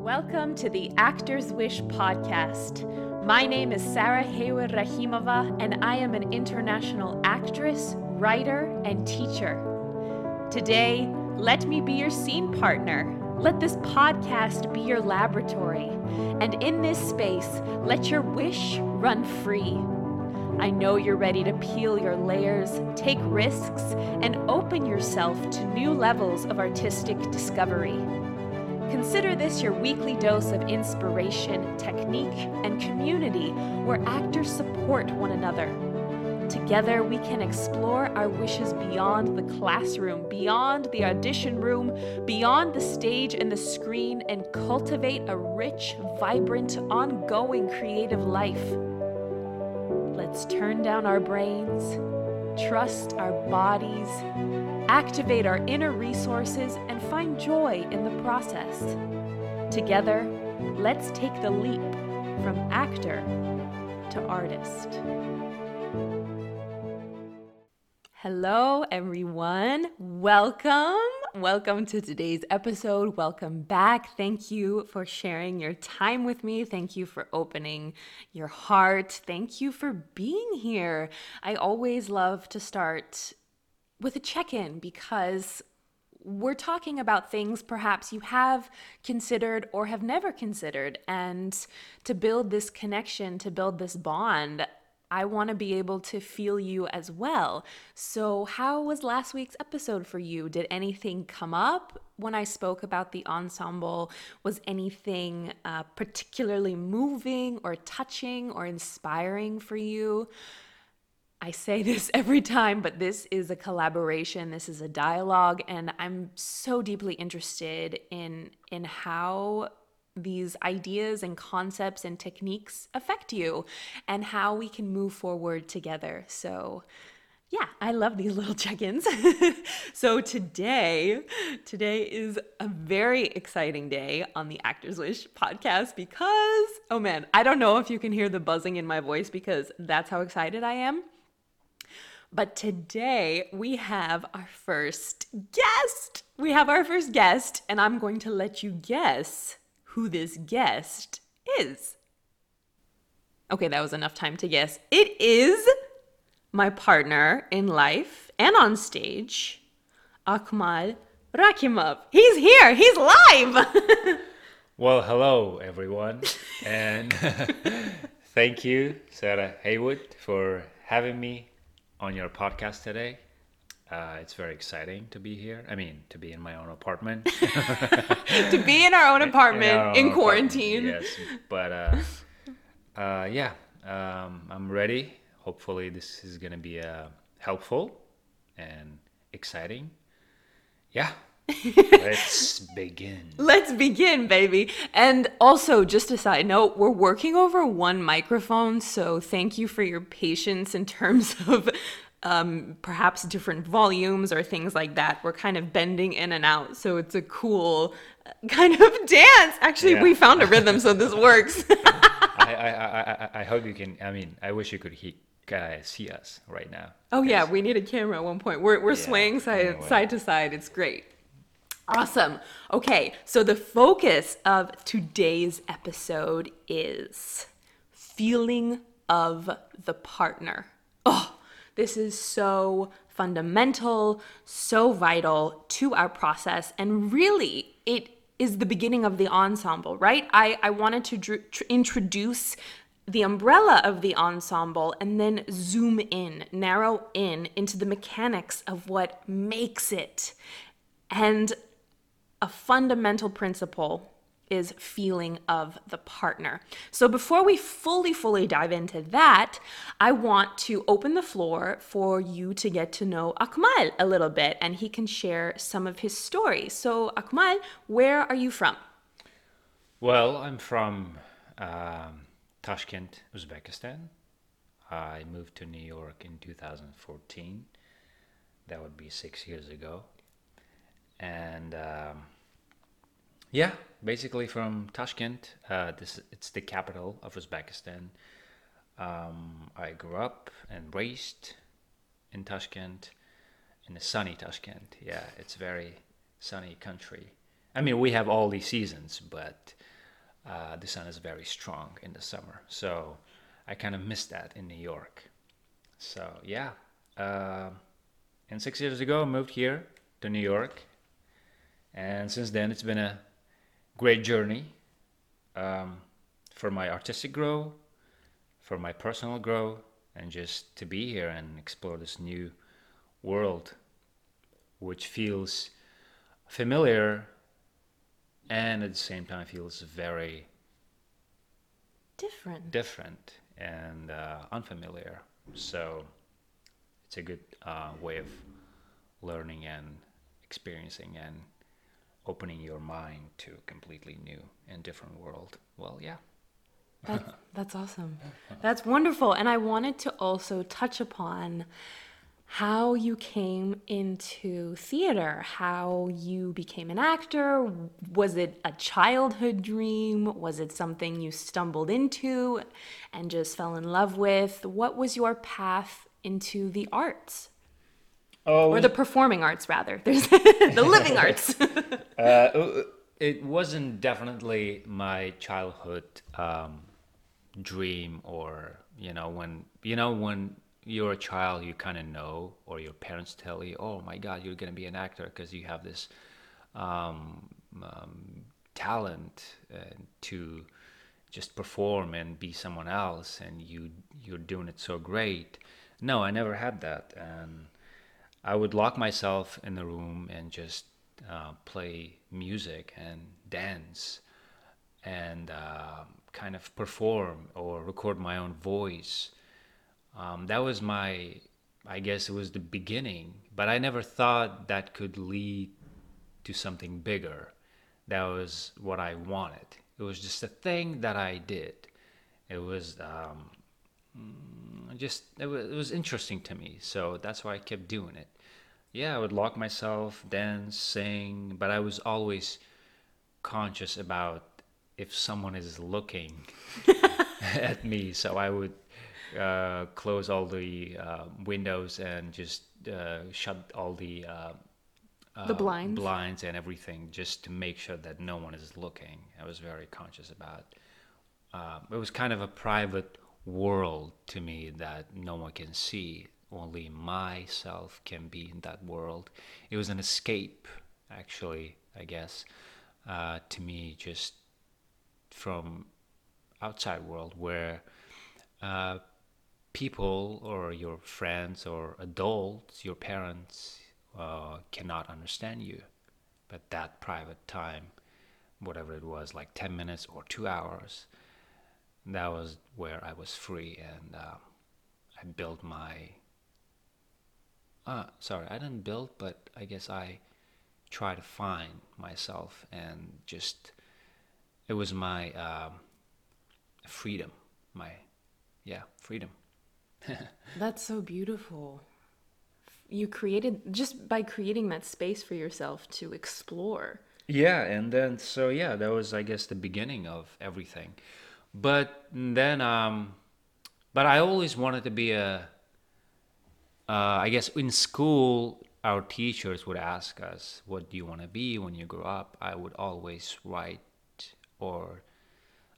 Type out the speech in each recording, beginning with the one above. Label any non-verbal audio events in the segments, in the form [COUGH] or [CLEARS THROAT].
Welcome to the Actors Wish podcast. My name is Sarah Haywood Rakhimova, and I am an international actress, writer, and teacher. Today, let me be your scene partner. Let this podcast be your laboratory. And in this space, let your wish run free. I know you're ready to peel your layers, take risks, and open yourself to new levels of artistic discovery. Consider this your weekly dose of inspiration, technique, and community where actors support one another. Together, we can explore our wishes beyond the classroom, beyond the audition room, beyond the stage and the screen, and cultivate a rich, vibrant, ongoing creative life. Let's turn down our brains, trust our bodies, activate our inner resources, and find joy in the process. Together, let's take the leap from actor to artist. Hello, everyone. Welcome. Welcome to today's episode. Welcome back. Thank you for sharing your time with me. Thank you for opening your heart. Thank you for being here. I always love to start with a check in because we're talking about things perhaps you have considered or have never considered. And to build this connection, to build this bond, I want to be able to feel you as well. So, how was last week's episode for you? Did anything come up when I spoke about the ensemble? Was anything uh, particularly moving or touching or inspiring for you? I say [LAUGHS] this every time, but this is a collaboration. This is a dialogue, and I'm so deeply interested in in how these ideas and concepts and techniques affect you and how we can move forward together. So, yeah, I love these [LAUGHS] little check-ins. [LAUGHS] so today, today is a very exciting day on the Actors Wish podcast because oh man, I don't know if you can hear the buzzing in my voice because that's how excited I am. But today we have our first guest. We have our first guest, and I'm going to let you guess who this guest is. Okay, that was enough time to guess. It is my partner in life and on stage, Akmal Rakhimov. He's here, he's live. [LAUGHS] well, hello, everyone. and [LAUGHS] thank you, Sarah Haywood, for having me on your podcast today. Uh, it's very exciting to be here. I mean, to be in my own apartment. [LAUGHS] to be in our own apartment in, own in quarantine. Apartment, yes, but uh, uh, yeah, um, I'm ready. Hopefully, this is gonna be uh, helpful and exciting. Yeah. Let's begin. [LAUGHS] Let's begin, baby. And also, just a side note, we're working over one microphone, so thank you for your patience in terms [LAUGHS] of um, perhaps different volumes or things like that. We're kind of bending in and out, so it's a cool uh, [LAUGHS] kind of dance. Actually, yeah. we found a rhythm, so this works. I, I, I, I, hope you can. I mean, I wish you could he, uh, see us right now. Oh yeah, we need a camera at one point. We're we're yeah, swaying side anyway. side to side. It's great. Awesome. Okay, so the focus of today's episode is feeling of the partner. Oh, this is so fundamental, so vital to our process, and really, it is the beginning of the ensemble, right? I, I wanted to dr- tr- introduce the umbrella of the ensemble and then zoom in, narrow in into the mechanics of what makes it. And a fundamental principle is feeling of the partner. So before we fully, fully dive into that, I want to open the floor for you to get to know Akmal a little bit and he can share some of his story. So, Akmal, where are you from? Well, I'm from um, Tashkent, Uzbekistan. I moved to New York in 2014. That would be six years ago. And um, yeah, basically from Tashkent. Uh, this it's the capital of Uzbekistan. Um, I grew up and raised in Tashkent, in the sunny Tashkent. Yeah, it's very sunny country. I mean, we have all these seasons, but uh, the sun is very strong in the summer. So I kind of missed that in New York. So yeah, uh, and six years ago I moved here to New York, and since then it's been a great journey um, for my artistic growth, for my personal growth, and just to be here and explore this new world, which feels familiar and at the same time feels very different. different and uh, unfamiliar. So it's a good uh, way of learning and experiencing and opening your mind to a completely new and different world well yeah [LAUGHS] that, that's awesome that's wonderful and i wanted to also touch upon how you came into theater, how you became an actor. Was it a childhood dream? Was it something you stumbled into and just fell in love with? What was your path into the arts? Oh, or the performing arts, rather. [LAUGHS] There's [LAUGHS] the living [LAUGHS] arts. uh, it wasn't definitely my childhood um, dream, or you know, when you know when you're a child, you kind of know, or your parents tell you, "Oh my God, you're going to be an actor because you have this um, um, talent uh, to just perform and be someone else, and you you're doing it so great." No, I never had that, and I would lock myself in the room and just uh, play music and dance and uh, kind of perform or record my own voice um, that was my, I guess it was the beginning, but I never thought that could lead to something bigger. That was what I wanted. It was just a thing that I did. It was um, mm, just, it was, it was interesting to me. So that's why I kept doing it. Yeah, I would lock myself, dance, sing, but I was always conscious about if someone is looking [LAUGHS] at me. So I would uh, close all the uh, windows and just uh, shut all the uh, the blinds blinds and everything just to make sure that no one is looking. I was very conscious about. Um, it was kind of a private world to me that no one can see. Only myself can be in that world. It was an escape, actually. I guess uh, to me, just from outside world where uh, people or your friends or adults, your parents, uh, cannot understand you. But that private time, whatever it was, like 10 minutes or two hours, that was where I was free and uh, I built my. Uh, sorry, I didn't build, but I guess I try to find myself and just. It was my um, freedom, my, yeah, freedom. [LAUGHS] That's so beautiful. You created just by creating that space for yourself to explore. Yeah, and then so yeah, that was I guess the beginning of everything. But then um but I always wanted to be a uh, I guess in school our teachers would ask us, "What do you want to be when you grow up?" I would always write or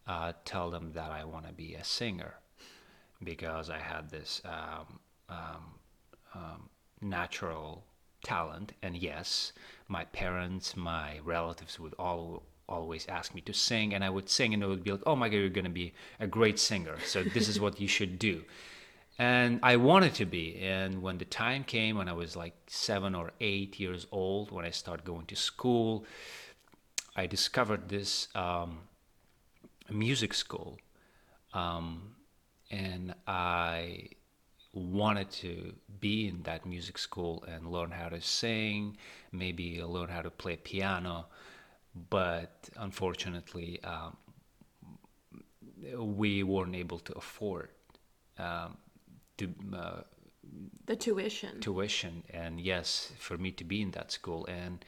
uh, tell them that I want to be a singer because I had this um, um, um, natural talent. And yes, my parents, my relatives would all always ask me to sing, and I would sing, and it would be like, "Oh my God, you're going to be a great singer! So this is what you should do." And I wanted to be. And when the time came, when I was like seven or eight years old, when I started going to school, I discovered this um, music school. Um, and I wanted to be in that music school and learn how to sing, maybe learn how to play piano, but unfortunately, um, we weren't able to afford um, to, uh, the tuition. Tuition, and yes, for me to be in that school, and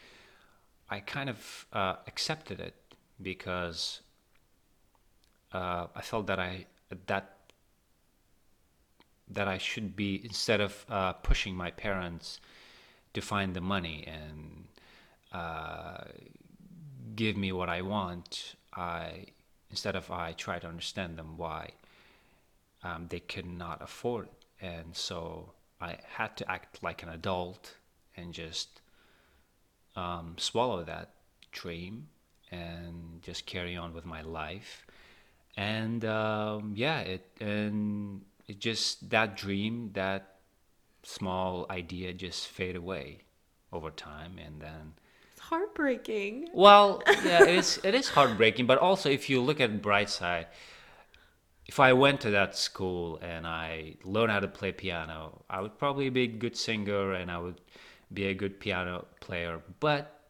I kind of uh, accepted it because uh, I felt that I that that I should be instead of uh, pushing my parents to find the money and uh, give me what I want, I instead of I try to understand them why um, they could not afford, and so I had to act like an adult and just um, swallow that dream and just carry on with my life. And um, yeah, it and it just that dream, that small idea, just fade away over time, and then heartbreaking. well, [LAUGHS] yeah, it is. It is heartbreaking, but also if you look at bright side, if I went to that school and I learned how to play piano, I would probably be a good singer and I would be a good piano player, but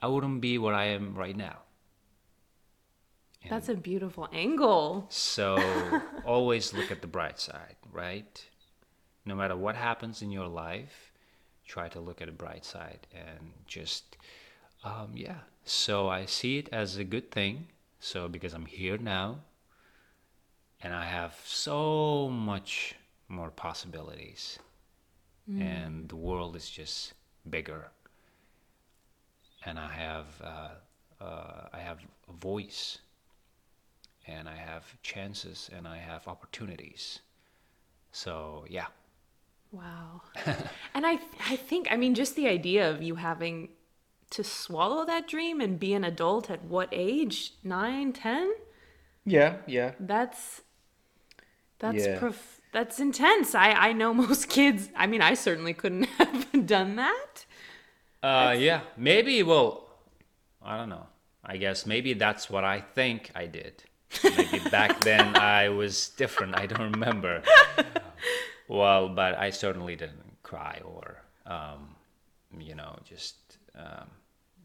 I wouldn't be where I am right now. And That's a beautiful angle. so [LAUGHS] always look at the bright side, right? No matter what happens in your life, try to look at the bright side and just, um, yeah. So I see it as a good thing. So because I'm here now and I have so much more possibilities and the world is just bigger and I have uh, uh, I have a voice and I have chances and I have opportunities. So yeah, Wow. and I I think I mean just the idea of you having to swallow that dream and be an adult at what age? 9, 10? yeah, yeah. That's that's Yeah. prof- that's intense. I I know [LAUGHS] most kids. I mean, I certainly couldn't [LAUGHS] have done that. Uh, yeah, maybe. Well, I don't know. I guess maybe that's what I think I did. Maybe back then [LAUGHS] I was different. I don't remember. Well, but I certainly didn't cry or, um, you know, just um,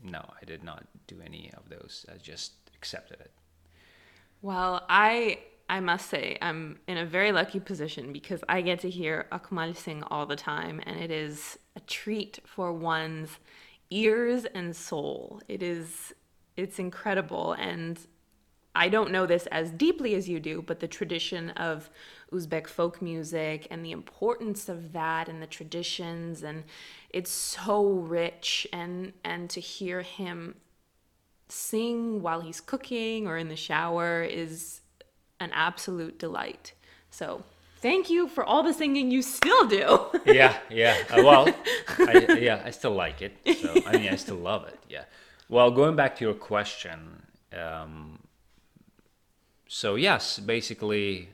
no. I did not do any of those. I just accepted it. Well, I I must say I'm in a very lucky position because I get to hear Akmal sing all the time and it is a treat for one's ears and soul. It is it's incredible and I don't know this as deeply as you do, but the tradition of Uzbek folk music and the importance of that and the traditions and it's so rich and and to hear him sing while he's cooking or in the shower is an absolute delight. So, thank you for all the singing you still do. yeah, yeah. [LAUGHS] Uh, well, I, yeah, I still like it. So I mean, I still love it. Yeah. Well, going back to your question, um, so yes, basically,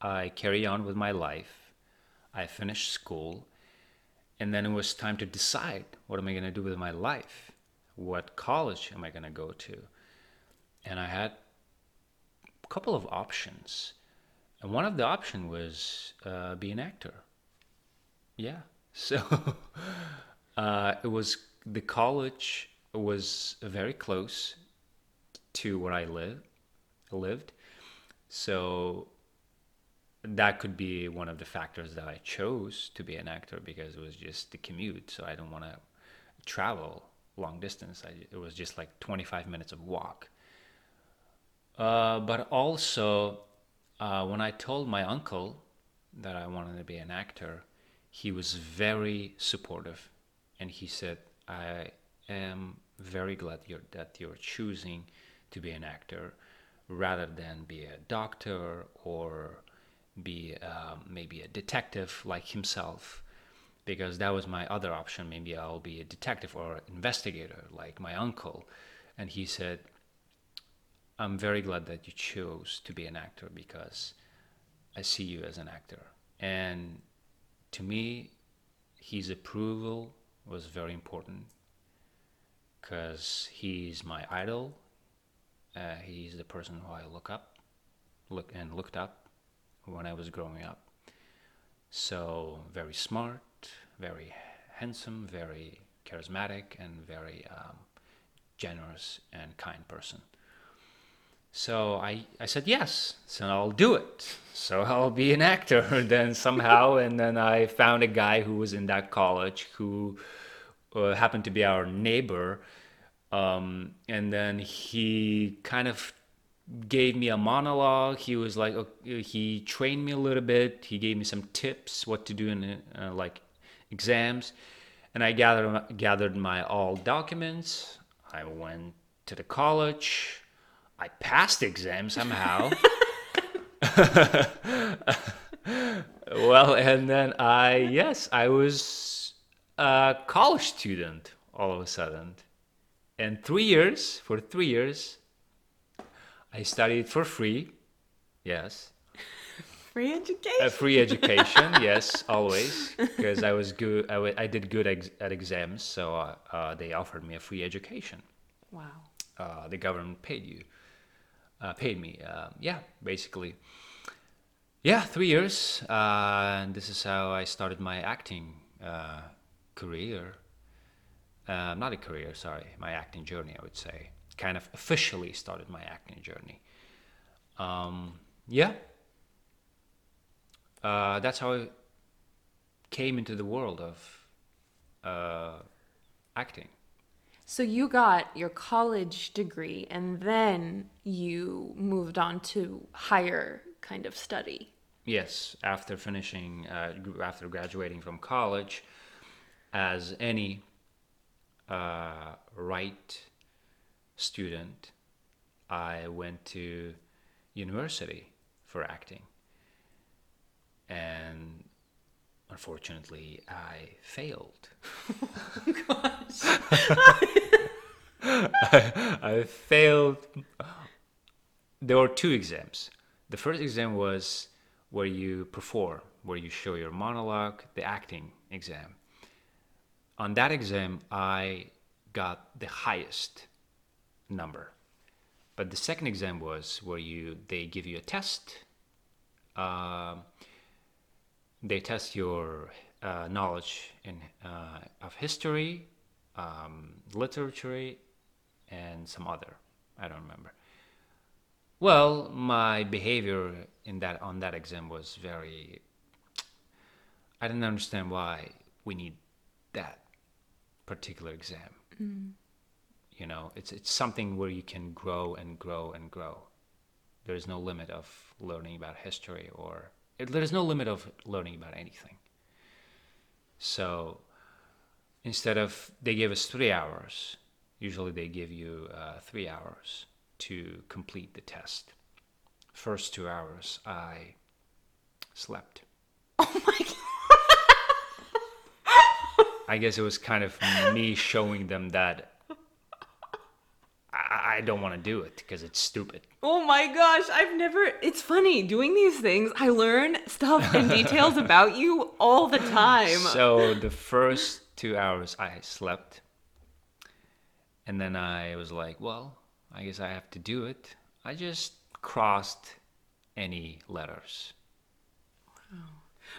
I carry on with my life. I finished school, and then it was time to decide what am I going to do with my life. What college am I going to go to? And I had a couple of options. And one of the option was uh, be an actor. Yeah. [LAUGHS] So uh, it was the college was very close to where I live lived. So that could be one of the factors that I chose to be an actor because it was just the commute. So I don't want to travel long distance. I, it was just like 25 minutes of walk. Uh, but also, uh, when I told my uncle that I wanted to be an actor, he was very supportive, and he said, "I am very glad you're, that you're choosing to be an actor rather than be a doctor or be um, maybe a detective like himself." Because that was my other option. Maybe I'll be a detective or investigator like my uncle. And he said, I'm very glad that you chose to be an actor because I see you as an actor. And to me, his approval was very important because he's my idol. Uh, he's the person who I look up, look and looked up when I was growing up. So very smart, very handsome, very charismatic, and very um, generous and kind person. So I, I said yes, so I'll do it. So [LAUGHS] I'll be an actor [LAUGHS] then somehow. and then I found a guy who was in that college who uh, happened to be our neighbor. Um, and then he kind of gave me a monologue. He was like, okay, he trained me a little bit. He gave me some tips what to do in uh, like exams. and I gathered gathered my all documents. I went to the college. I passed the exam somehow. [LAUGHS] [LAUGHS] well, and then I yes, I was a college student all of a sudden. And three years, for three years, I studied for free. Yes. [LAUGHS] Free education. A free education, yes, always, because I was good. I, w- I did good ex- at exams, so uh, uh, they offered me a free education. wow. Uh, the government paid you, uh, paid me. Uh, yeah, basically. Yeah, three years, uh, and this is how I started my acting uh, career. Uh, not a career, sorry, my acting journey. I would say, kind of officially started my acting journey. Um, yeah, uh, that's how I came into the world of uh, acting. So you got your college degree and then you moved on to higher kind of study. Yes, after finishing, uh, after graduating from college, as any uh, right student, I went to university for acting. And unfortunately, I failed. [LAUGHS] [LAUGHS] I, I failed. There were two exams. The first exam was where you perform, where you show your monologue, the acting exam. On that exam, I got the highest number. But the second exam was where you they give you a test. Um, they test your uh, knowledge in uh, of history, um, literature, and some other. I don't remember. Well, my behavior in that on that exam was very. I didn't understand why we need that particular exam. You know, it's it's something where you can grow and grow and grow. There is no limit of learning about history or it, there is no limit of learning about anything. So instead of they give us three hours, usually they give you uh, three hours to complete the test. First two hours, I slept. Oh my [LAUGHS] god. I guess it was kind of me showing them that I, don't want to do it because it's stupid. Oh my gosh, I've never it's funny doing these things. I learn stuff and [LAUGHS] details about you all the time. So the first two hours I slept, and then I was like, well, I guess I have to do it. I just crossed any letters.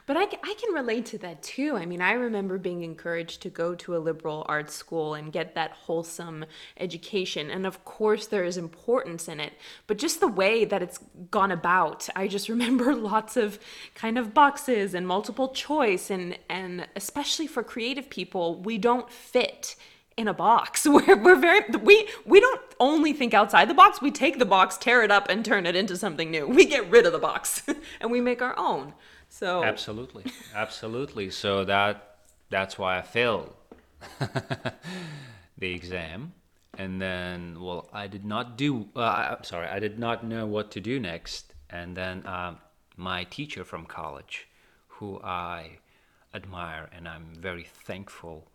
But I, I can relate to that too. I mean, I remember being encouraged to go to a liberal arts school and get that wholesome education. And of course, there is importance in it. But just the way that it's gone about, I just [LAUGHS] remember lots of kind of boxes and multiple choice. And, and especially for creative people, we don't fit in a box. [LAUGHS] We're, we're very, we, we don't only think outside the box. We take the box, tear it up, and turn it into something new. We get rid of the box [LAUGHS] and we make our own. So Absolutely, absolutely. So that that's why I failed [LAUGHS] the exam, and then well, I did not do. Uh, I'm sorry, I did not know what to do next, and then um, my teacher from college, who I admire and I'm very thankful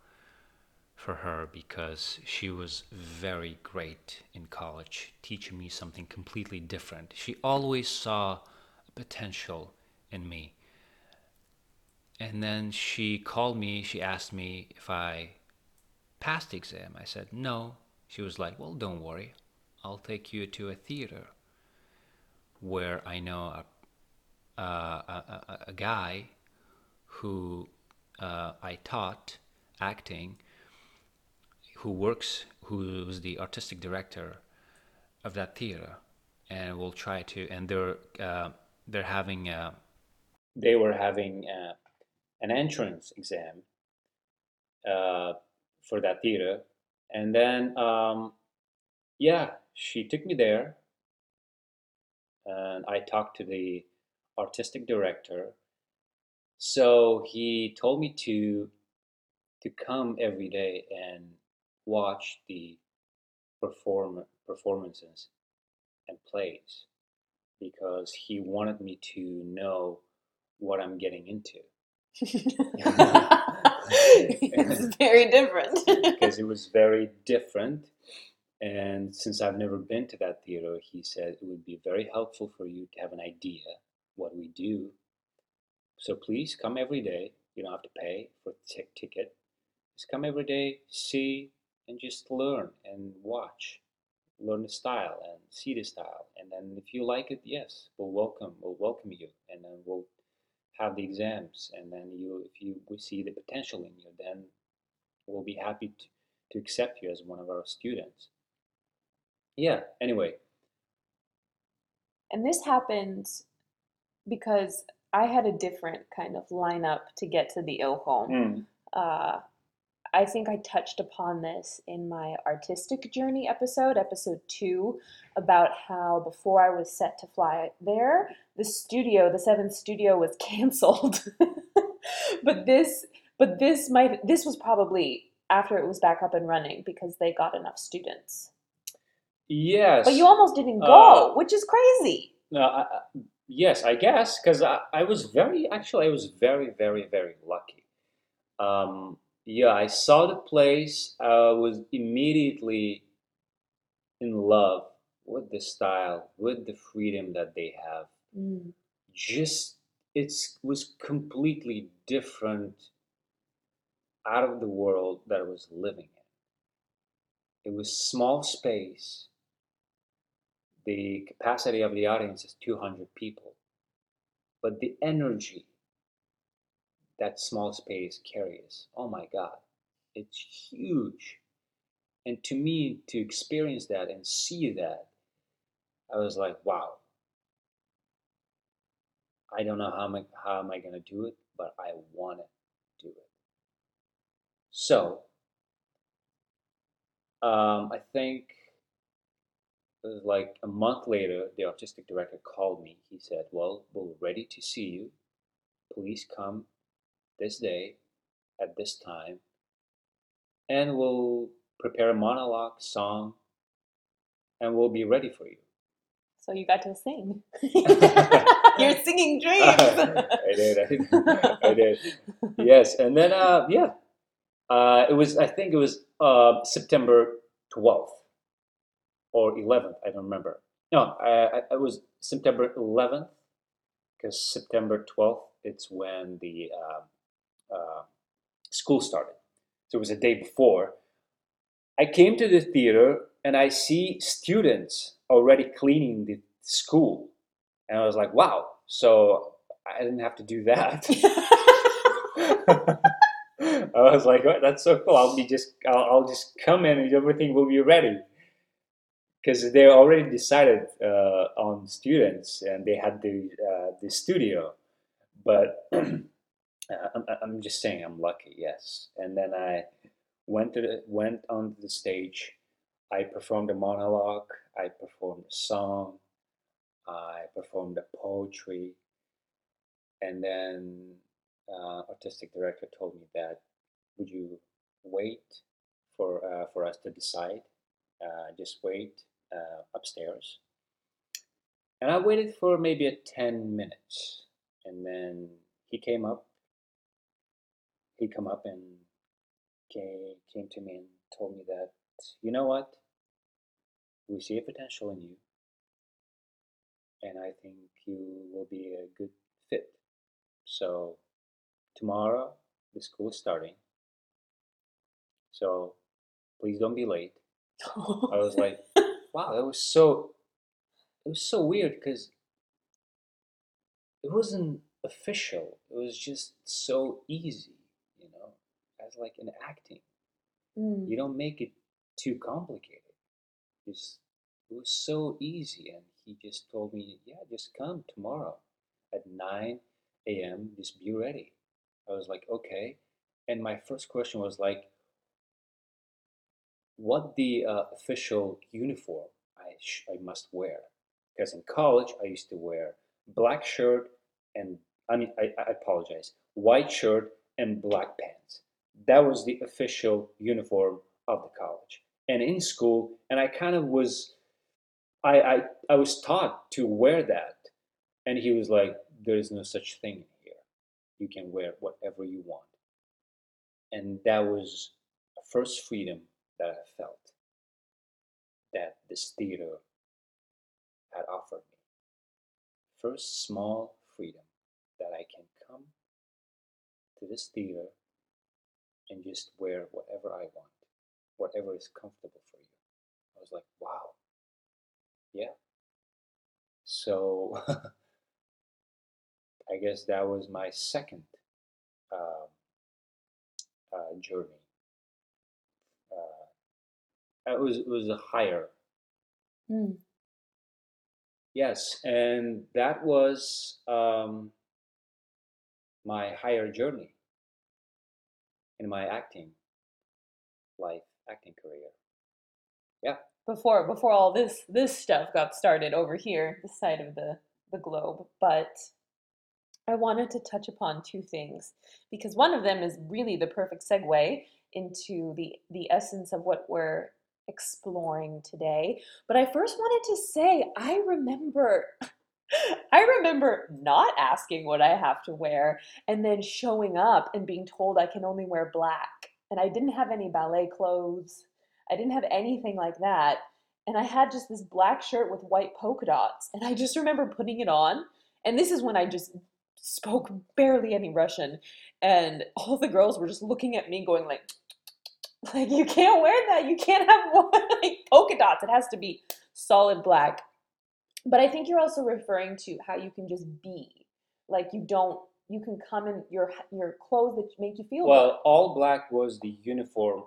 for her because she was very great in college, teaching me something completely different. She always saw potential in me. And then she called me, she asked me if I passed the exam. I said no. She was like, Well, don't worry, I'll take you to a theater where I know a, uh, a, a, a guy who uh, I taught acting, who works, who's the artistic director of that theater, and we'll try to. And they're uh, they're having a, they were having uh an entrance exam uh, for that theater, and then um, yeah, she took me there, and I talked to the artistic director. So he told me to to come every day and watch the perform performances and plays because he wanted me to know what I'm getting into. It's [LAUGHS] very different. because it was very different. And since I've never been to that theater, he said it would be very helpful for you to have an idea what we do. So please come every day. You don't have to pay for t- ticket. Just come every day, see, and just learn and watch. Learn the style and see the style. And then if you like it, yes, we'll welcome. We'll welcome you, and then we'll have the exams. And then you, if you we see the potential in you, then we'll be happy to, to accept you as one of our students. Yeah. Anyway, And this happened because I had a different kind of lineup to get to the Ilkhom. Uh, I think I touched upon this in my artistic journey episode, episode two, about how before I was set to fly there, the studio, the seventh studio, was [LAUGHS] canceled. but this, but this might, this was probably after it was back up and running because they got enough students. yes. But you almost didn't go, Uh, which is crazy. No, I, I- yes, I guess because I, I was very actually I was very very very lucky. Um, yeah, I saw the place. I was immediately in love with the style, with the freedom that they have. Mm. Just it was completely different out of the world that I was living in. It was small space. The capacity of the audience is 200 people. But the energy that small space carries, oh my God, it's huge. And to me, to experience that and see that, I was like, wow. I don't know how am how am I going to do it, but I want to do it. So, um, I think like a month later, the artistic director called me. He said, Well, we're ready to see you. Please come this day at this time, and we'll prepare a monologue, song, and we'll be ready for you. So you got to sing. [LAUGHS] You're singing dreams. I did, I did, I did. Yes, and then, uh, yeah, uh, it was, I think it was uh, September 12th or 11th, I don't remember. No, I, I, it was September 11th, because September 12th, it's when the uh, uh, school started. So it was a day before. I came to the theater and I see students already cleaning the school. And I was like, wow, so I didn't have to do that. [LAUGHS] [LAUGHS] I was like, oh, that's so cool. I'll be just, I'll, I'll just come in and everything will be ready. Because they already decided uh, on students and they had the uh, the studio, but [CLEARS THROAT] uh, I'm, I'm just saying I'm lucky, yes. And then I went to the, went onto the stage. I performed a monologue. I performed a song. I performed a poetry, and then uh, artistic director told me that would you wait for uh, for us to decide? Uh, just wait uh, upstairs. And I waited for maybe a ten minutes, and then he came up. He come up and came, came to me and told me that you know what, we see a potential in you, and I think you will be a good fit. So tomorrow the school is starting. So please don't be late. I was like, [LAUGHS] wow, that was so it was so weird because it wasn't official. It was just so easy, as like in acting. Mm. You don't make it too complicated. Just it was so easy and he just told me, Yeah, just come tomorrow at nine AM, just be ready. I was like, Okay. And my first question was like, what the uh, official uniform I, sh- I must wear. Because in college, I used to wear black shirt and, I mean, I, I apologize, white shirt and black pants. That was the official uniform of the college. And in school, and I kind of was, I, I, I was taught to wear that. And he was like, there is no such thing here. You can wear whatever you want. And that was the first freedom that I felt that this theater had offered me. First small freedom that I can come to this theater and just wear whatever I want, whatever is comfortable for you. I was like, wow, yeah. So [LAUGHS] I guess that was my second um, uh, journey. Uh, it was it was a higher Mm. Yes, and that was um, my higher journey in my acting life, acting career. Yeah. Before before all this this stuff got started over here, this side of the the globe, but I wanted to touch upon two things because one of them is really the perfect segue into the the essence of what we're exploring today. But I first wanted to say I remember [LAUGHS] I remember not asking what I have to wear and then showing up and being told I can only wear black. And I didn't have any ballet clothes. I didn't have anything like that. And I had just this black shirt with white polka dots. And I just remember putting it on. And this is when I just spoke barely any Russian. And all the girls were just looking at me going like, like you can't wear that. You can't have [LAUGHS] like polka dots. It has to be solid black. But I think you're also referring to how you can just be. Like you don't you can come in your your clothes that make you feel Well, all black was the uniform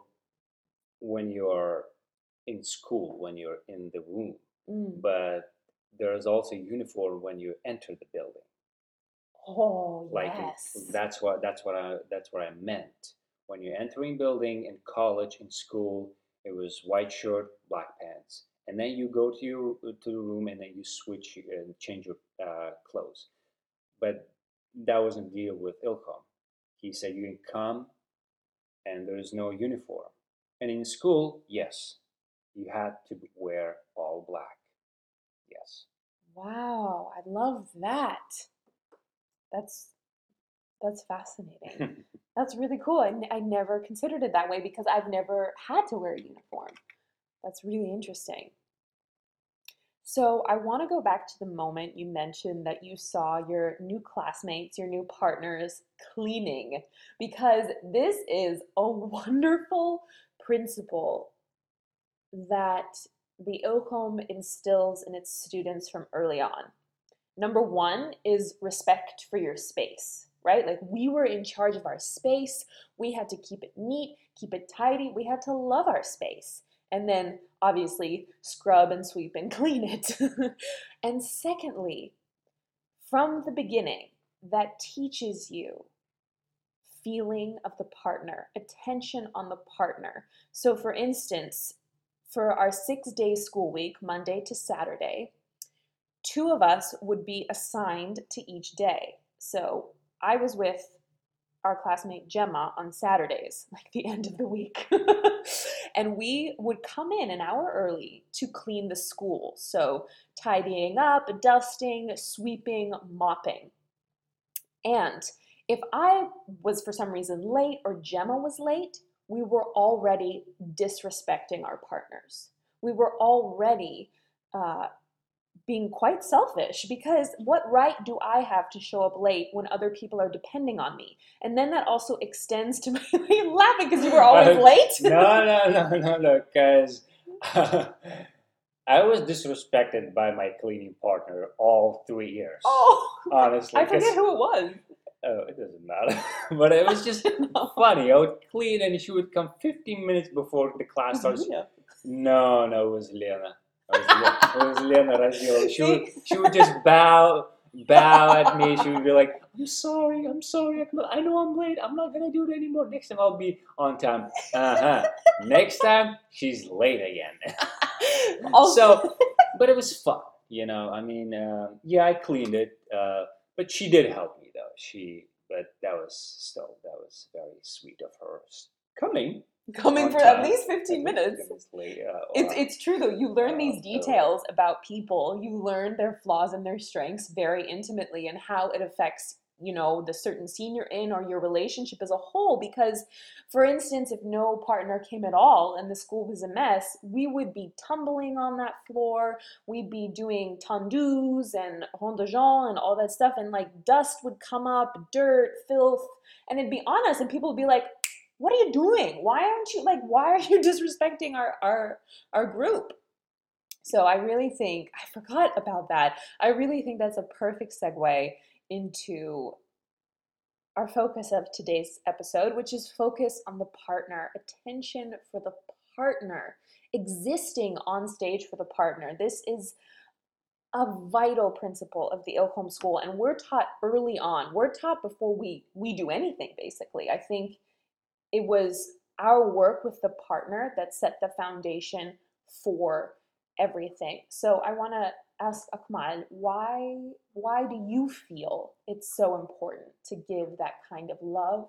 when you're in school, when you're in the room. Mm. But there is also uniform when you enter the building. Oh Like yes. that's what that's what I that's what I meant. When you're entering building in college, in school, it was white shirt, black pants, and then you go to your to the room and then you switch and change your uh, clothes. But that wasn't deal with Ilkhom. He said you can come and there is no uniform. And in school, yes, you had to wear all black. Yes. Wow, I love that. That's that's fascinating. [LAUGHS] That's really cool. I, I never considered it that way because I've never had to wear a uniform. That's really interesting. So, I want to go back to the moment you mentioned that you saw your new classmates, your new partners cleaning, because this is a [LAUGHS] wonderful principle that the Ilkhom instills in its students from early on. Number one is respect for your space, right? Like we were in charge of our space. We had to keep it neat, keep it tidy. We had to love our space. And then obviously scrub and sweep and [LAUGHS] clean it. and secondly, from the beginning, that teaches you feeling of the partner, attention on the partner. So, for instance, for our six day school week, Monday to Saturday, two of us would be assigned to each day. So I was with our classmate Gemma on Saturdays, [LAUGHS] like the end of the week. [LAUGHS] and we would come in an hour early to clean the school. So tidying up, dusting, sweeping, mopping. And if I was for some reason late or Gemma was late, we were already disrespecting our partners. We were already uh, being quite selfish because what right do I have to show up late when other people are depending on me? And then that also extends to [LAUGHS] my laughing because you were always Uh, late. no, no, no, no, no, because [LAUGHS] I was disrespected by my cleaning partner all three years. Oh, honestly, I forget who it was. Oh, it doesn't matter. [LAUGHS] but it was just funny. I would clean, and she would come 15 minutes before the class starts. Yeah. No, no, it was Lena. It was, it was Lena. She would, she would just bow, bow at me. She would be like, "I'm sorry, I'm sorry. I know I'm late. I'm not gonna do it anymore. Next time I'll be on time." Uh huh. Next time she's late again. [LAUGHS] Also, so, but it was fun. You know, I mean, uh, yeah, I cleaned it, uh, but she did help me though. She but that was still that was very sweet of her coming. Coming for at least 15 minutes. 15 minutes late, It's it's true though. You learn these details about people. You learn their flaws and their strengths very intimately and how it affects, you know, the certain scene you're in or your relationship as a whole because for instance, if no partner came at all and the school was a mess, we would be tumbling on that floor. We'd be doing tendus and rond de jambe and all that stuff and like dust would come up, dirt, filth, and it'd be on us and people would be like what are you doing? Why aren't you like why are you [LAUGHS] disrespecting our our our group? So I really think I forgot about that. I really think that's a perfect segue into our focus of today's episode, which is focus on the partner, attention for the partner, existing on stage for the partner. This is a vital principle of the Ilkhom School, and we're taught early on. We're taught before we we do anything. Basically, I think it was our work with the partner that set the foundation for everything. So I want to ask Akmal, why why do you feel it's so important to give that kind of love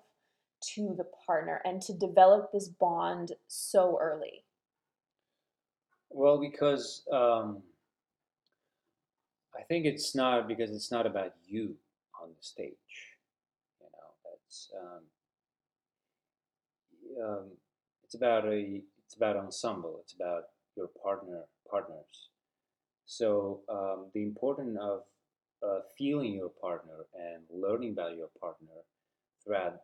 to the partner and to develop this bond so early? Well, because um, I think it's not because it's not about you on the stage. You know, um, um, it's about a it's about ensemble. It's about your partner partners. So um, the importance of uh, feeling your partner and learning about your partner throughout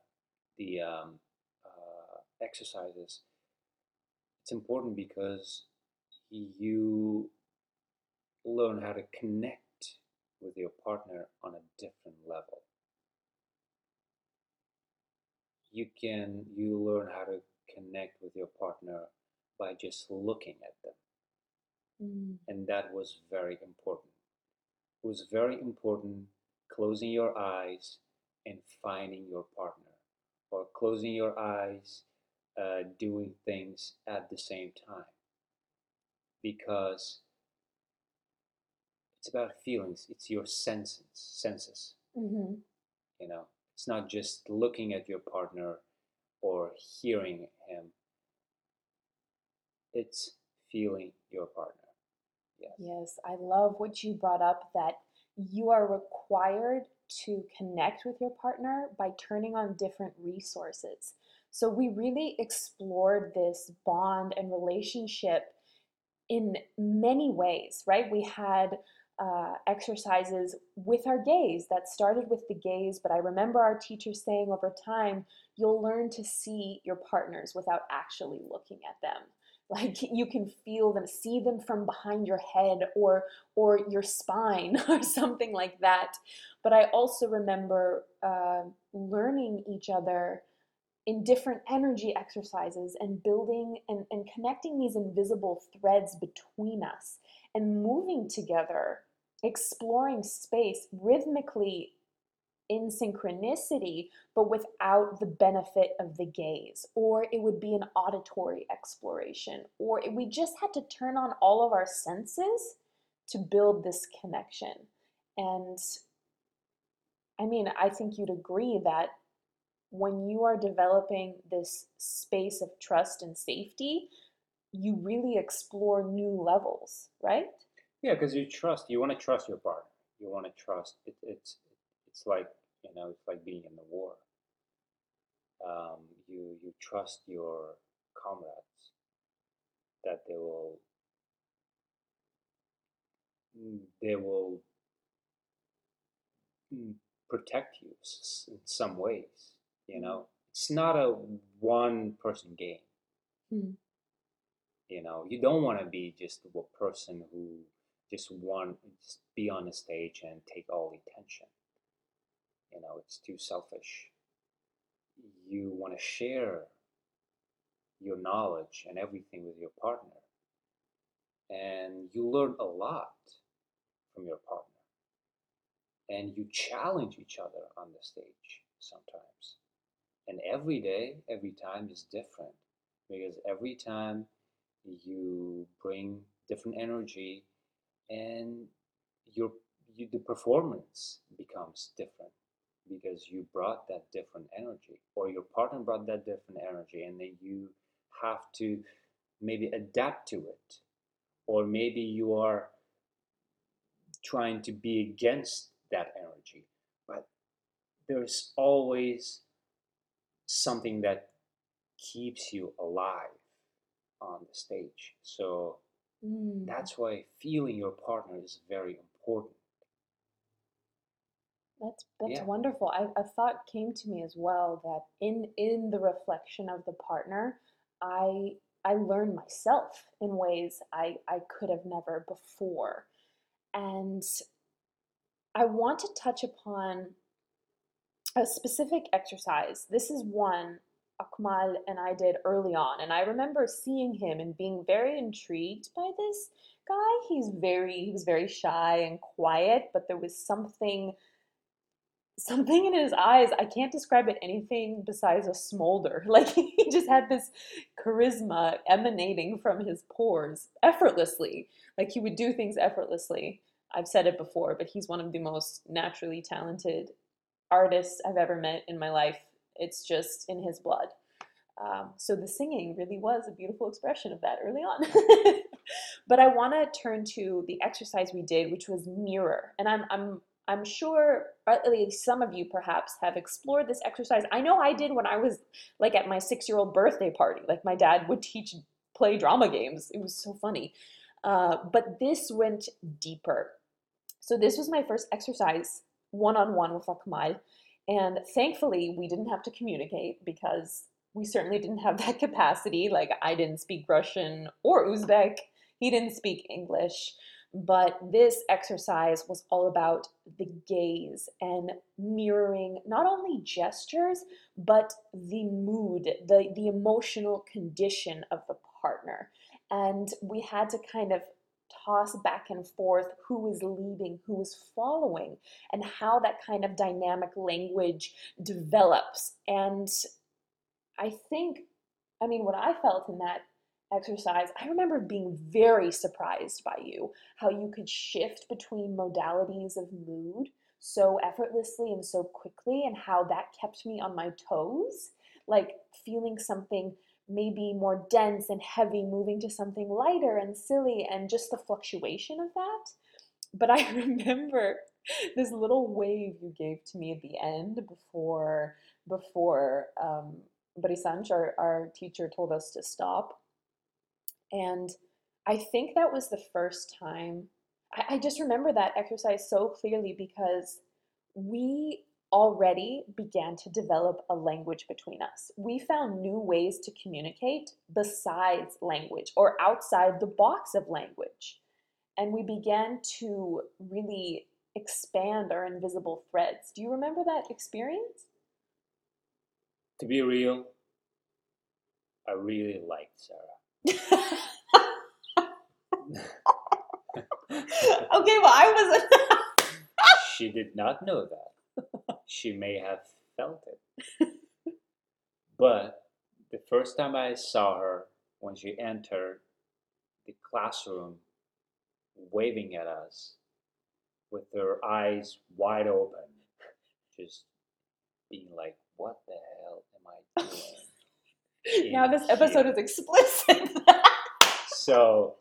the um, uh, exercises. It's important because you learn how to connect with your partner on a different level. You can you learn how to connect with your partner by just looking at them. And that was very important. It was very important closing your eyes and finding your partner, or closing your eyes, uh, doing things at the same time. Because it's about feelings, it's your senses, senses. Mm-hmm. You know, it's not just looking at your partner or hearing him. It's feeling your partner. Yes. Yes, I love what you brought up that you are required to connect with your partner by turning on different resources. So we really explored this bond and relationship in many ways, right? We had uh, exercises with our gaze that started with the gaze, but I remember our teacher saying over time, you'll learn to see your partners without actually looking at them. [LAUGHS] Like you can feel them see them from behind your head or or your spine [LAUGHS] or something like that. But i also remember uh, learning each other in different energy exercises and building and, and connecting these invisible threads between us and moving together exploring space rhythmically in synchronicity, but without the benefit of the gaze. Or it would be an auditory exploration. Or we just had to turn on all of our senses to build this connection. And I mean, I think you'd agree that when you are developing this space of trust and safety, you really explore new levels, right? Yeah, because you trust. You want to trust your partner. You want to trust. It, it's it's like you know, it's like being in the war. Um, you you trust your comrades that they will mm, they will mm, protect you in some ways. You know, it's not a one person game. Hmm. You know, you don't want to be just a person who just want just be on the stage and take all the attention. You know, it's too selfish. You want to share your knowledge and everything with your partner. And you learn a lot from your partner. And you challenge each other on the stage sometimes. And every day, every time is different because every time you bring different energy and your you, the performance becomes different because you brought that different energy or your partner brought that different energy and then you have to maybe adapt to it. Or maybe you are trying to be against that energy but there's always something that keeps you alive on the stage. So Mm. that's why feeling your partner is very important That's that's Yeah. wonderful. I, a thought came to me as well that in in the reflection of the partner, I I learn myself in ways I, I could have never before. And I want to touch upon a specific exercise. This is one Akmal and I did early on, and I remember seeing him and being very intrigued by this guy. He's very he was very shy and quiet, but there was something something in his eyes. I can't describe it anything besides a smolder. [LAUGHS] Like he just had this charisma emanating from his pores effortlessly. Like he would do things effortlessly. I've said it before, but he's one of the most naturally talented artists I've ever met in my life. It's just in his blood. Um, so the singing really was a beautiful expression of that early on. [LAUGHS] but I want to turn to the exercise we did, which was mirror. And I'm I'm I'm sure at least some of you perhaps have explored this exercise. I know I did when I was like at my six year old birthday party. Like my dad would teach play drama games. It was so funny. Uh, but this went deeper. So this was my first exercise one on one with Akmal. And thankfully, we didn't have to communicate because we certainly didn't have [LAUGHS] that capacity. Like, I didn't speak Russian or Uzbek, he didn't speak English. But this exercise was all about the gaze and mirroring not only gestures, but the mood, the, the emotional condition of the partner. And we had to kind of toss back and forth who is leading, who was following, and how that kind of dynamic language develops. And I think, I mean, what I felt in that exercise, I remember being very surprised by you, how you could shift between modalities of mood so effortlessly and so quickly, and how that kept me on my toes, like feeling something maybe more dense and heavy, moving to something lighter and silly, and just the fluctuation of that. But I [LAUGHS] remember this little wave you gave to me at the end before before um, Barisanch, our, our teacher, told us to stop. And I think that was the first time. I, I just remember that exercise so clearly because we already began to develop a language between us. We found new ways to communicate besides language or outside the box of language. And we began to really expand our invisible threads. Do you remember that experience? To be real, I really liked Sarah. [LAUGHS] okay, well, I wasn't. she did not know that. [LAUGHS] She may have felt it. [LAUGHS] But the first time I saw her, when she entered the classroom, waving at us with her eyes wide open, just being like, What the hell am I [LAUGHS] doing? [LAUGHS] now this episode here?" is explicit. So,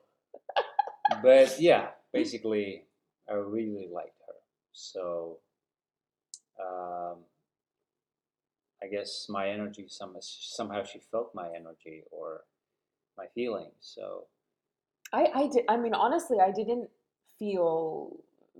but yeah, basically, I really liked her. So, um, I guess my energy some, somehow she felt my energy or my feelings. So, I, I did. I mean, honestly, I didn't feel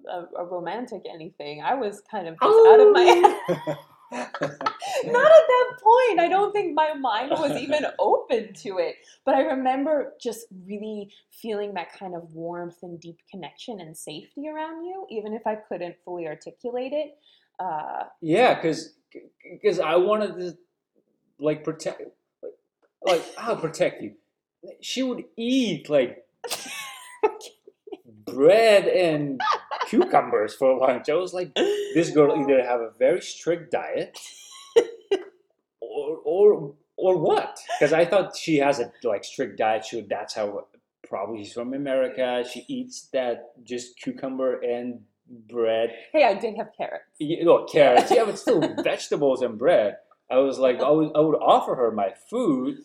a, a romantic anything. I was kind of just out of my. [LAUGHS] Not at that point. I don't think my mind was even open to it. But I remember just really feeling that kind of warmth and deep connection and safety around you, even if I couldn't fully articulate it. Uh, yeah, because because I wanted to like protect, like I'll protect you. She would eat like [LAUGHS] bread and cucumbers for lunch. I was like, this girl either have a very strict diet or or or what? Because I thought she has a like strict diet. She that's how probably she's from America. She eats that just cucumber and bread. Hey, I did have carrots. You know, carrots. Yeah, but still [LAUGHS] vegetables and bread. I was like, I would, I would offer her my food,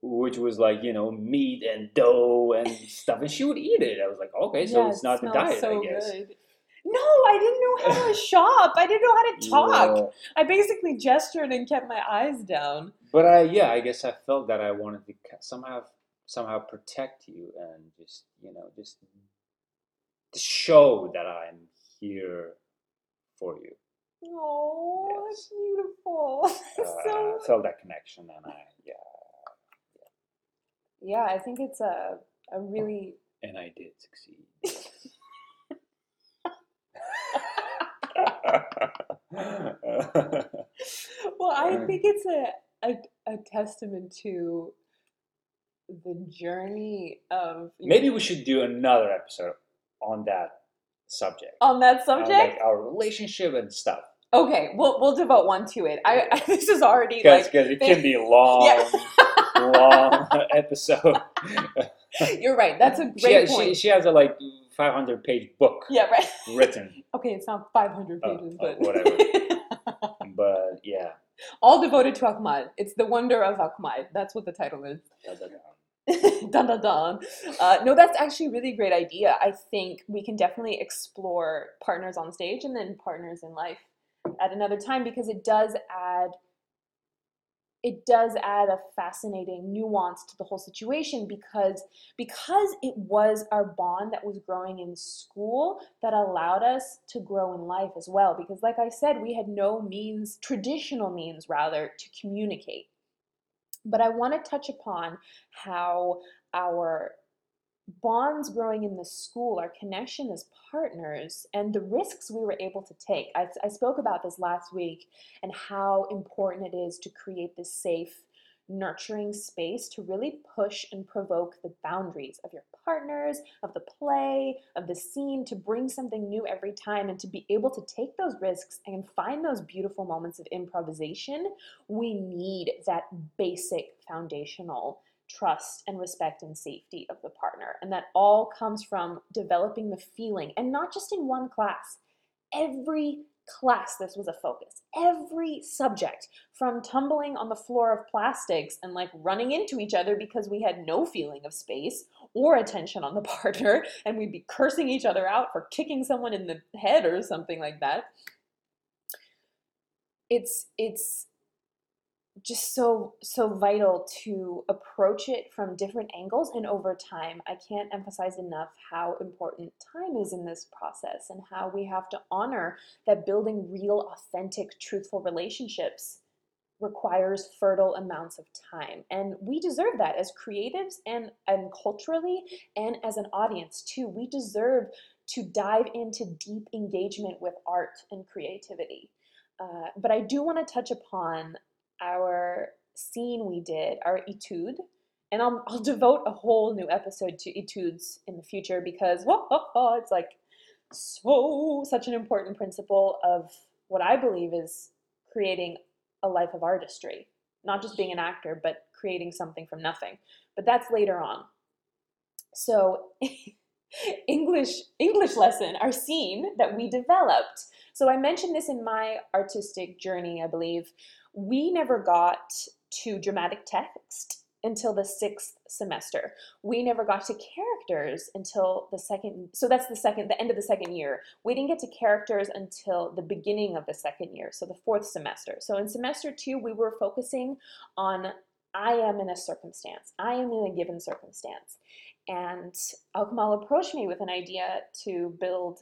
which was like, you know, meat and dough and stuff, and she would eat it. I was like, okay, so Yeah, it's it not the diet, so I guess. good. No, I didn't know how to [LAUGHS] shop. I didn't know how to talk. Yeah. I basically gestured and kept my eyes down. But I, yeah, I guess I felt that I wanted to somehow, somehow protect you and just, you know, just show that I'm here for you. Oh, Yes. that's beautiful. [LAUGHS] Uh, so I felt that connection, and I, yeah, yeah, I think it's a a really and I did succeed. [LAUGHS] well. I [LAUGHS] think it's a a, a testament to the journey of Maybe we should do another episode on that subject. on that Uh, subject. like our relationship and stuff. okay, we'll we'll devote one to it. I, I [LAUGHS] this is already Because like it can be long, Yeah. [LAUGHS] long [LAUGHS] episode. you're right. That's a great ha- point. she, she has a like 500 page book yeah, right. written, Okay, it's not 500 Oh, pages, oh, but whatever. but yeah. all devoted to Ahmad. It's the wonder of Ahmad. That's what the title is. [LAUGHS] dun dun dun. Uh, no, that's actually a really great idea. I think we can definitely explore partners on stage and then partners in life at another time because it does add it does add a fascinating nuance to the whole situation because because it was our bond that was growing in school that allowed us to grow in life as well because like i said we had no means traditional means rather to communicate but i want to touch upon how our bonds growing in the school, our connection as partners, and the risks we were able to take. I, I spoke about this last week and how important it is to create this safe, nurturing space to really push and provoke the boundaries of your partners, of the play, of the scene, to bring something new every time and to be able to take those risks and find those beautiful moments of improvisation. We need that basic foundational trust and respect and safety of the partner. And that all comes from developing the feeling, and not just in one class. Every class, this was a focus. Every subject, from tumbling on the floor of plastics and like running into each other because we had no feeling of space or attention on the [LAUGHS] partner, and we'd be cursing each other out for kicking someone in the head or something like that. It's, it's, just so so vital to approach it from different angles and over time i can't emphasize enough how important time is in this process and how we have to honor that building real authentic truthful relationships requires fertile amounts of time. And we deserve that as creatives and and culturally and as an audience too. We deserve to dive into deep engagement with art and creativity. Uh, but i do want to touch upon our scene we did, our etude, and I'll, I'll devote a whole new episode to etudes in the future because it's like so such an important principle of what I believe is creating a life of artistry, not just being an actor, but creating something from nothing. But that's later on. So [LAUGHS] English English lesson, our scene that we developed. So I mentioned this in my artistic journey, I believe. We never got to dramatic text until the sixth semester. We never got to characters until the second. So that's the second, the end of the second year. We didn't get to characters until the beginning of the second year, so the fourth semester. So in semester two, we were focusing on I am in a circumstance. I am in a given circumstance. And Akmal approached me with an idea to build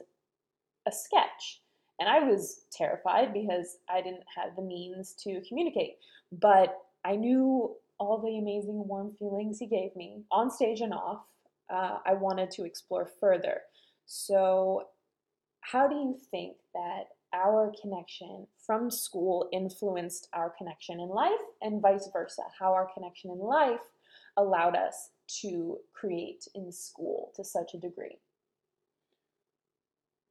a sketch. And I was terrified because I didn't have the means to communicate. But I knew all the amazing warm feelings he gave me on stage and off. Uh, I wanted to explore further. So, how do you think that our connection from school influenced our connection in life, and vice versa? How our connection in life allowed us to create in school to such a degree?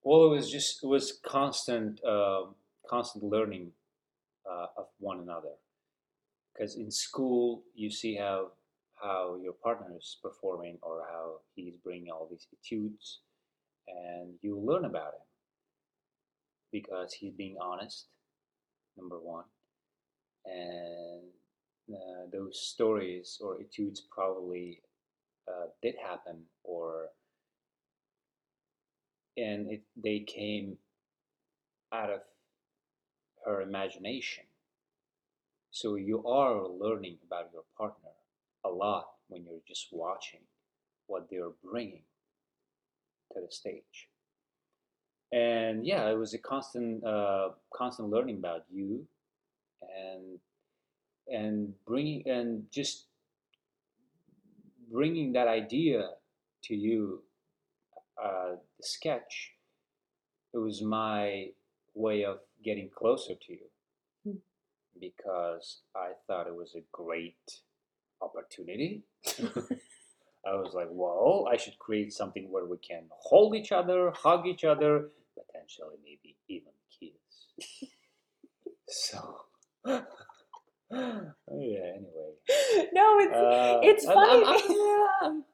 Well, it was just it was constant, uh, constant learning uh, of one another. Because in school, you see how how your partner is performing or how he's bringing all these etudes, and you learn about him. because he's being honest, number one, and uh, those stories or etudes probably uh, did happen, or and it they came out of her imagination. So you are learning about your partner a lot when you're just watching what they're bringing to the stage. And yeah, it was a constant, uh, constant learning about you, and and bringing and just bringing that idea to you, uh, the sketch. It was my way of getting closer to you Hmm. because I thought it was a great opportunity. [LAUGHS] I was like, well, I should create something where we can hold each other, hug each other, potentially maybe even kiss. [LAUGHS] so, [LAUGHS] yeah, anyway. no, it's Uh, it's funny. I'm, I'm, I'm,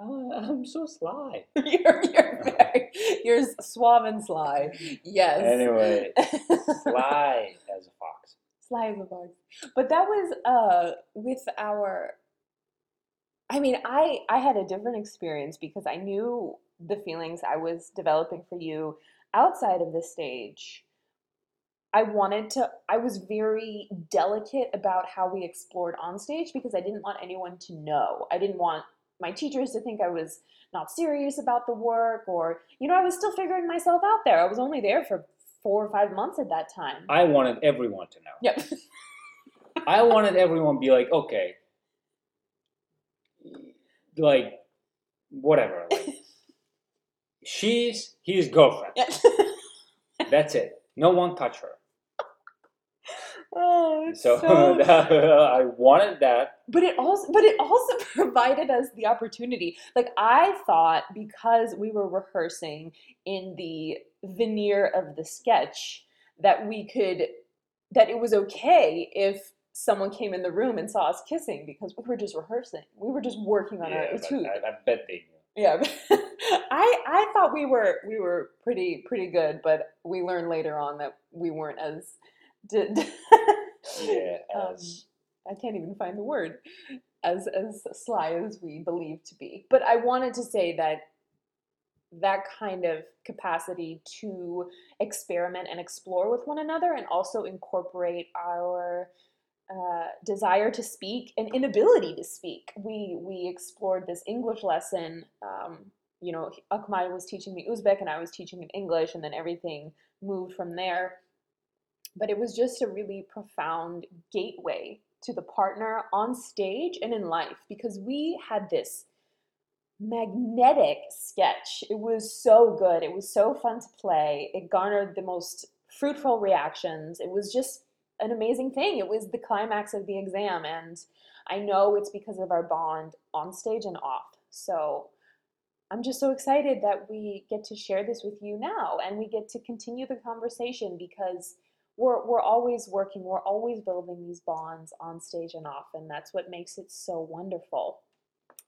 I'm so sly. [LAUGHS] you're you're very you're suave and sly. Yes. Anyway, [LAUGHS] sly as a fox. Sly as a fox. But that was uh with our I mean, I I had a different experience because I knew the feelings I was developing for you outside of the stage. I wanted to I was very delicate about how we explored on stage because I didn't want anyone to know. I didn't want my teachers to think I was not serious about the work or you know, I was still figuring myself out there. I was only there for 4 or 5 months at that time. I wanted everyone to know. Yep. I wanted everyone to be like, okay, like, whatever. Like, [LAUGHS] she's his girlfriend. Yeah. [LAUGHS] That's it. No one touch her. Oh, So, so [LAUGHS] [LAUGHS] I wanted that. but it also but it also [LAUGHS] provided us the opportunity. Like i thought because we were rehearsing in the veneer of the sketch that we could that it was okay if someone came in the room and saw us kissing because we were just rehearsing. We were just working on our Yeah, etude. I, I bet they knew. yeah. I i thought we were we were pretty pretty good but we learned later on that we weren't as did [LAUGHS] Yeah, Um, I can't even find the word as as sly as we believe to be. But I wanted to say that that kind of capacity to experiment and explore with one another and also incorporate our uh, desire to speak and inability to speak. We we explored this English lesson. Um, you know, Akmal was teaching me Uzbek and I was teaching him English, and then everything moved from there but it was just a really profound gateway to the partner on stage and in life because we had this magnetic sketch. It was so good. It was so fun to play. It garnered the most fruitful reactions. It was just an amazing thing. It was the climax of the exam. And I know it's because of our bond on stage and off. So I'm just so excited that we get to share this with you now and we get to continue the conversation because we're we're always working, we're always building these bonds on stage and off, and that's what makes it so wonderful.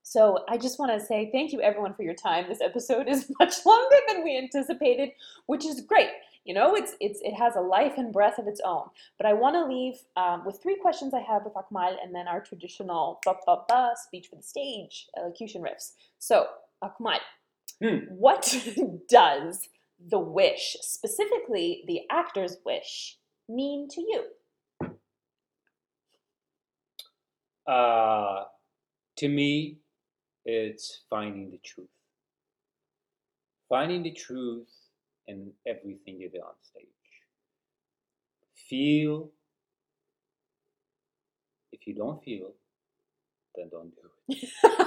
So I just want to say thank you everyone for your time. This episode is [LAUGHS] much longer than we anticipated, which is great. You know, it's it's it has a life and breath of its own. But I want to leave um, with three questions I have with Akmal, and then our traditional ba, ba, ba, speech for the stage elocution riffs. So Akmal, Hmm. what [LAUGHS] does the wish, specifically the actor's wish, mean to you? Uh, to me, it's finding the truth. Finding the truth in everything you do on stage. Feel. If you don't feel, then don't do it. [LAUGHS]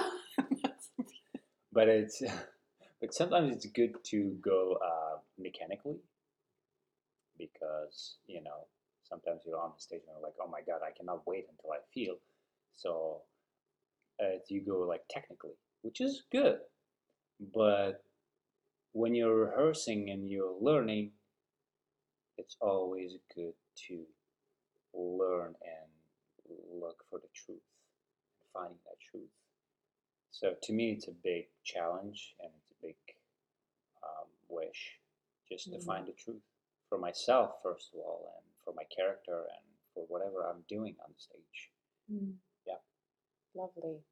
But it's, [LAUGHS] but sometimes it's good to go uh, mechanically because you know sometimes you're on the stage and you're like, oh my god, I cannot wait until I feel. So uh, you go like technically, which is good. But when you're rehearsing and you're learning, it's always good to learn and look for the truth, finding that truth. So to me, it's a big challenge and big um, wish just to Mhm. find the truth. for myself first of all, and for my character, and for whatever I'm doing on stage. Mm. Yeah. Lovely.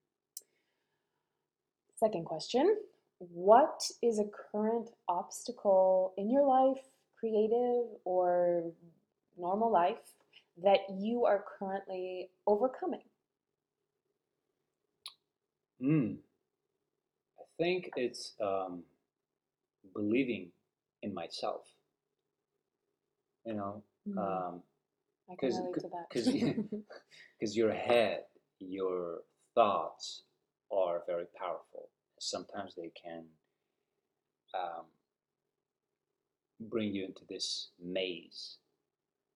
Second question What is a current obstacle in your life, creative or normal life, that you are currently overcoming? Mm. Think it's um, believing in myself. You know, Mm, um, I can 'cause- relate to that. because because [LAUGHS] your head, your thoughts are very powerful. Sometimes they can um, bring you into this maze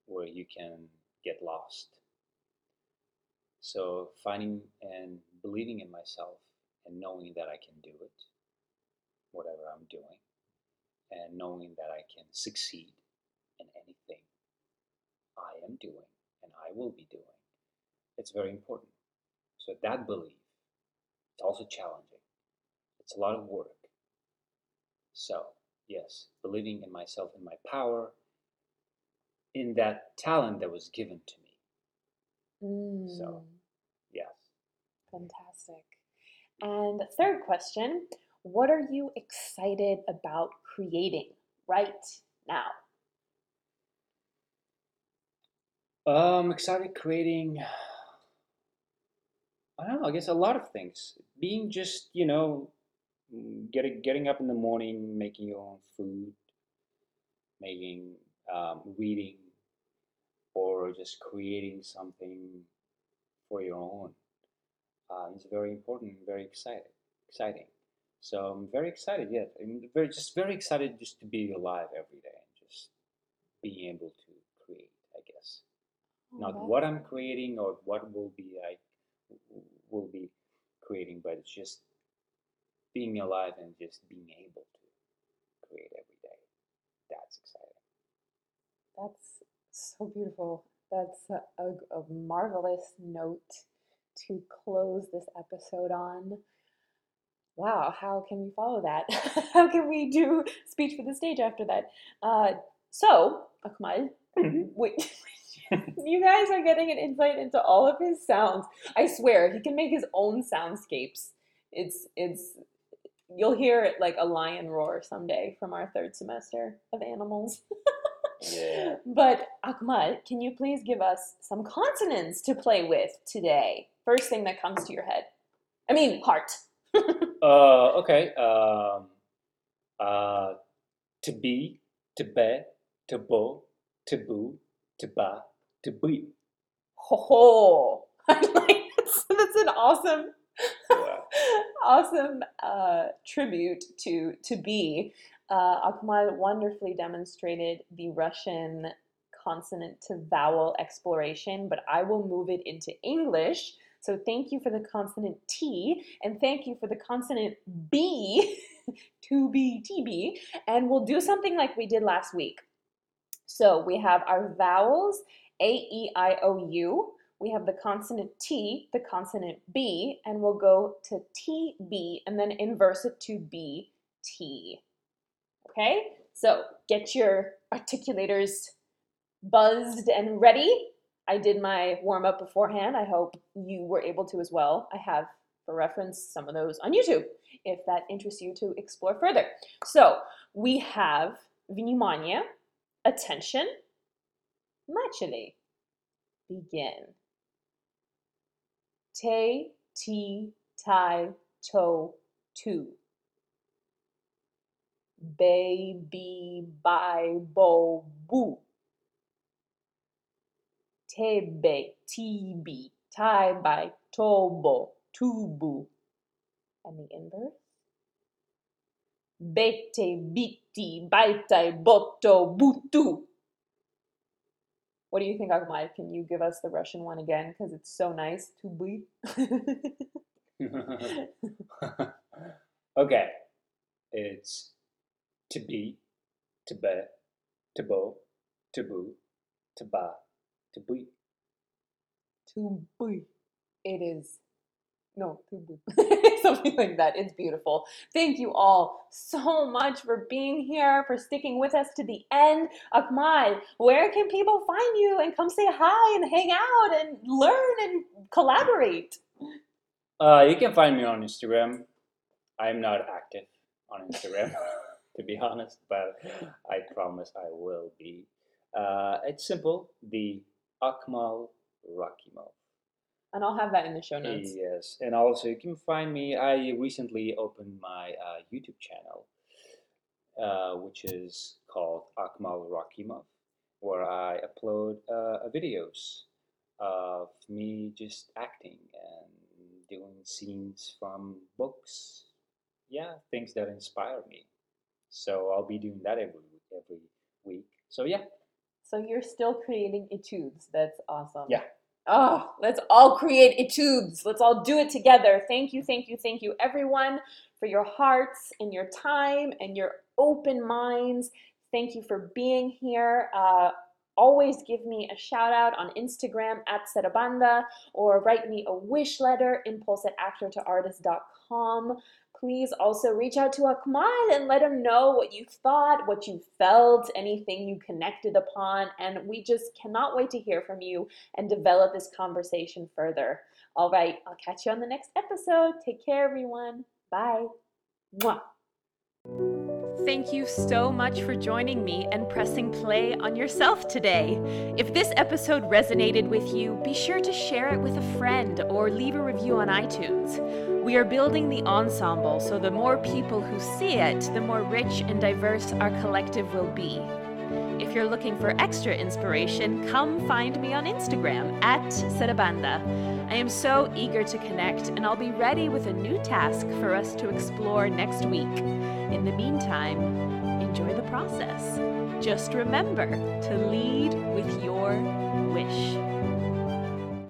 where you can get lost. So finding and believing in myself and knowing that I can do it, whatever I'm doing, and knowing that I can succeed in anything I am doing and I will be doing. It's very important. So that belief, it's also challenging. It's a lot of work. So, yes, believing in myself, in my power, in that talent that was given to me. Mm, Yes. fantastic. And third question What are you excited about creating right now? Um, excited creating. I don't know. I guess a lot of things. Being just you know, getting getting up in the morning, making your own food, making um, reading, or just creating something for your own. Uh, it's very important, and very exciting. Exciting. So I'm very excited. Yeah, I'm very just very excited just to be alive every day and just being able to create. I guess Oh, not what I'm creating or what will be I will be creating, but it's just being alive and just being able to create every day. That's exciting. That's so beautiful. That's a, a, a marvelous note to close this episode on. Wow, how can we follow that? [LAUGHS] how can we do speech for the stage after that? Uh, so, Akmal, [LAUGHS] wait, you guys are getting an insight into all of his sounds. I swear, he can make his own soundscapes. It's it's you'll hear it like a lion roar someday from our third semester of animals. [LAUGHS] Yeah. But Akmal, can you please give us some consonants to play with today? First thing that comes to your head. I mean, heart. [LAUGHS] Uh, okay. Um, uh, to be, to be, to bo, to boo, to ba, to be. Ho ho. [LAUGHS] Like that's, that's an awesome, Yeah. [LAUGHS] awesome uh, tribute to to be. Uh, Akmal wonderfully demonstrated the Russian consonant to vowel exploration, but I will move it into English. So thank you for the consonant T, and thank you for the consonant B, [LAUGHS] to be TB, and we'll do something like we did last week. So we have our vowels A, E, I, O, U. We have the consonant T, the consonant B, and we'll go to T, B, and then inverse it to B, T. Okay? So get your articulators buzzed and ready. I did my warm up beforehand. I hope you were able to as well. I have, for reference, some of those on YouTube if that interests you to explore further. So we have внимание, attention, начали, begin. Te, ti, tai, to, tu. Baby, by, bo, boo. Tebe, tibi, tai, by, tobo, tubu. And the inverse? Bete, biti, baitai, boto, butu. What do you think, Akmal? Can you give us the Russian one again? Because it's so nice to be. [LAUGHS] okay. It's to be, to be, to bo, to boo, to ba, to be. to be. It is no, [LAUGHS] something like that. It's beautiful. Thank you all so much for being here, for sticking with us to the end. Akmal, where can people find you and come say hi and hang out and learn and collaborate? Uh, you can find me on Instagram. I'm not active on Instagram, [LAUGHS] to be honest, but I promise I will be. Uh, it's simple. The Akmal Rakhimov. And I'll have that in the show notes. Yes, and also you can find me. I recently opened my uh, YouTube channel, uh, which is called Akmal Rakhimov, where I upload uh, videos of me just acting and doing scenes from books. Yeah, things that inspire me. So I'll be doing that every every week. So yeah. So you're still creating etudes. That's awesome. Yeah. Oh, let's all create etudes. Let's all do it together. Thank you, thank you, thank you, everyone, for your hearts and your time and your open minds. Thank you for being here. Uh, always give me a shout out on Instagram at Serabanda or write me a wish letter, impulse at actortoartist.com. Please also reach out to Akmal and let him know what you thought, what you felt, anything you connected upon. And we just cannot wait to hear from you and develop this conversation further. All right, I'll catch you on the next episode. Take care, everyone. Bye. Mwah. Thank you so much for joining me and pressing play on yourself today. If this episode resonated with you, be sure to share it with a friend or leave a review on iTunes. We are building the ensemble, so the more people who see it, the more rich and diverse our collective will be. If you're looking for extra inspiration, come find me on Instagram at Serabanda. I am so eager to connect, and I'll be ready with a new task for us to explore next week. In the meantime, enjoy the process. Just remember to lead with your wish.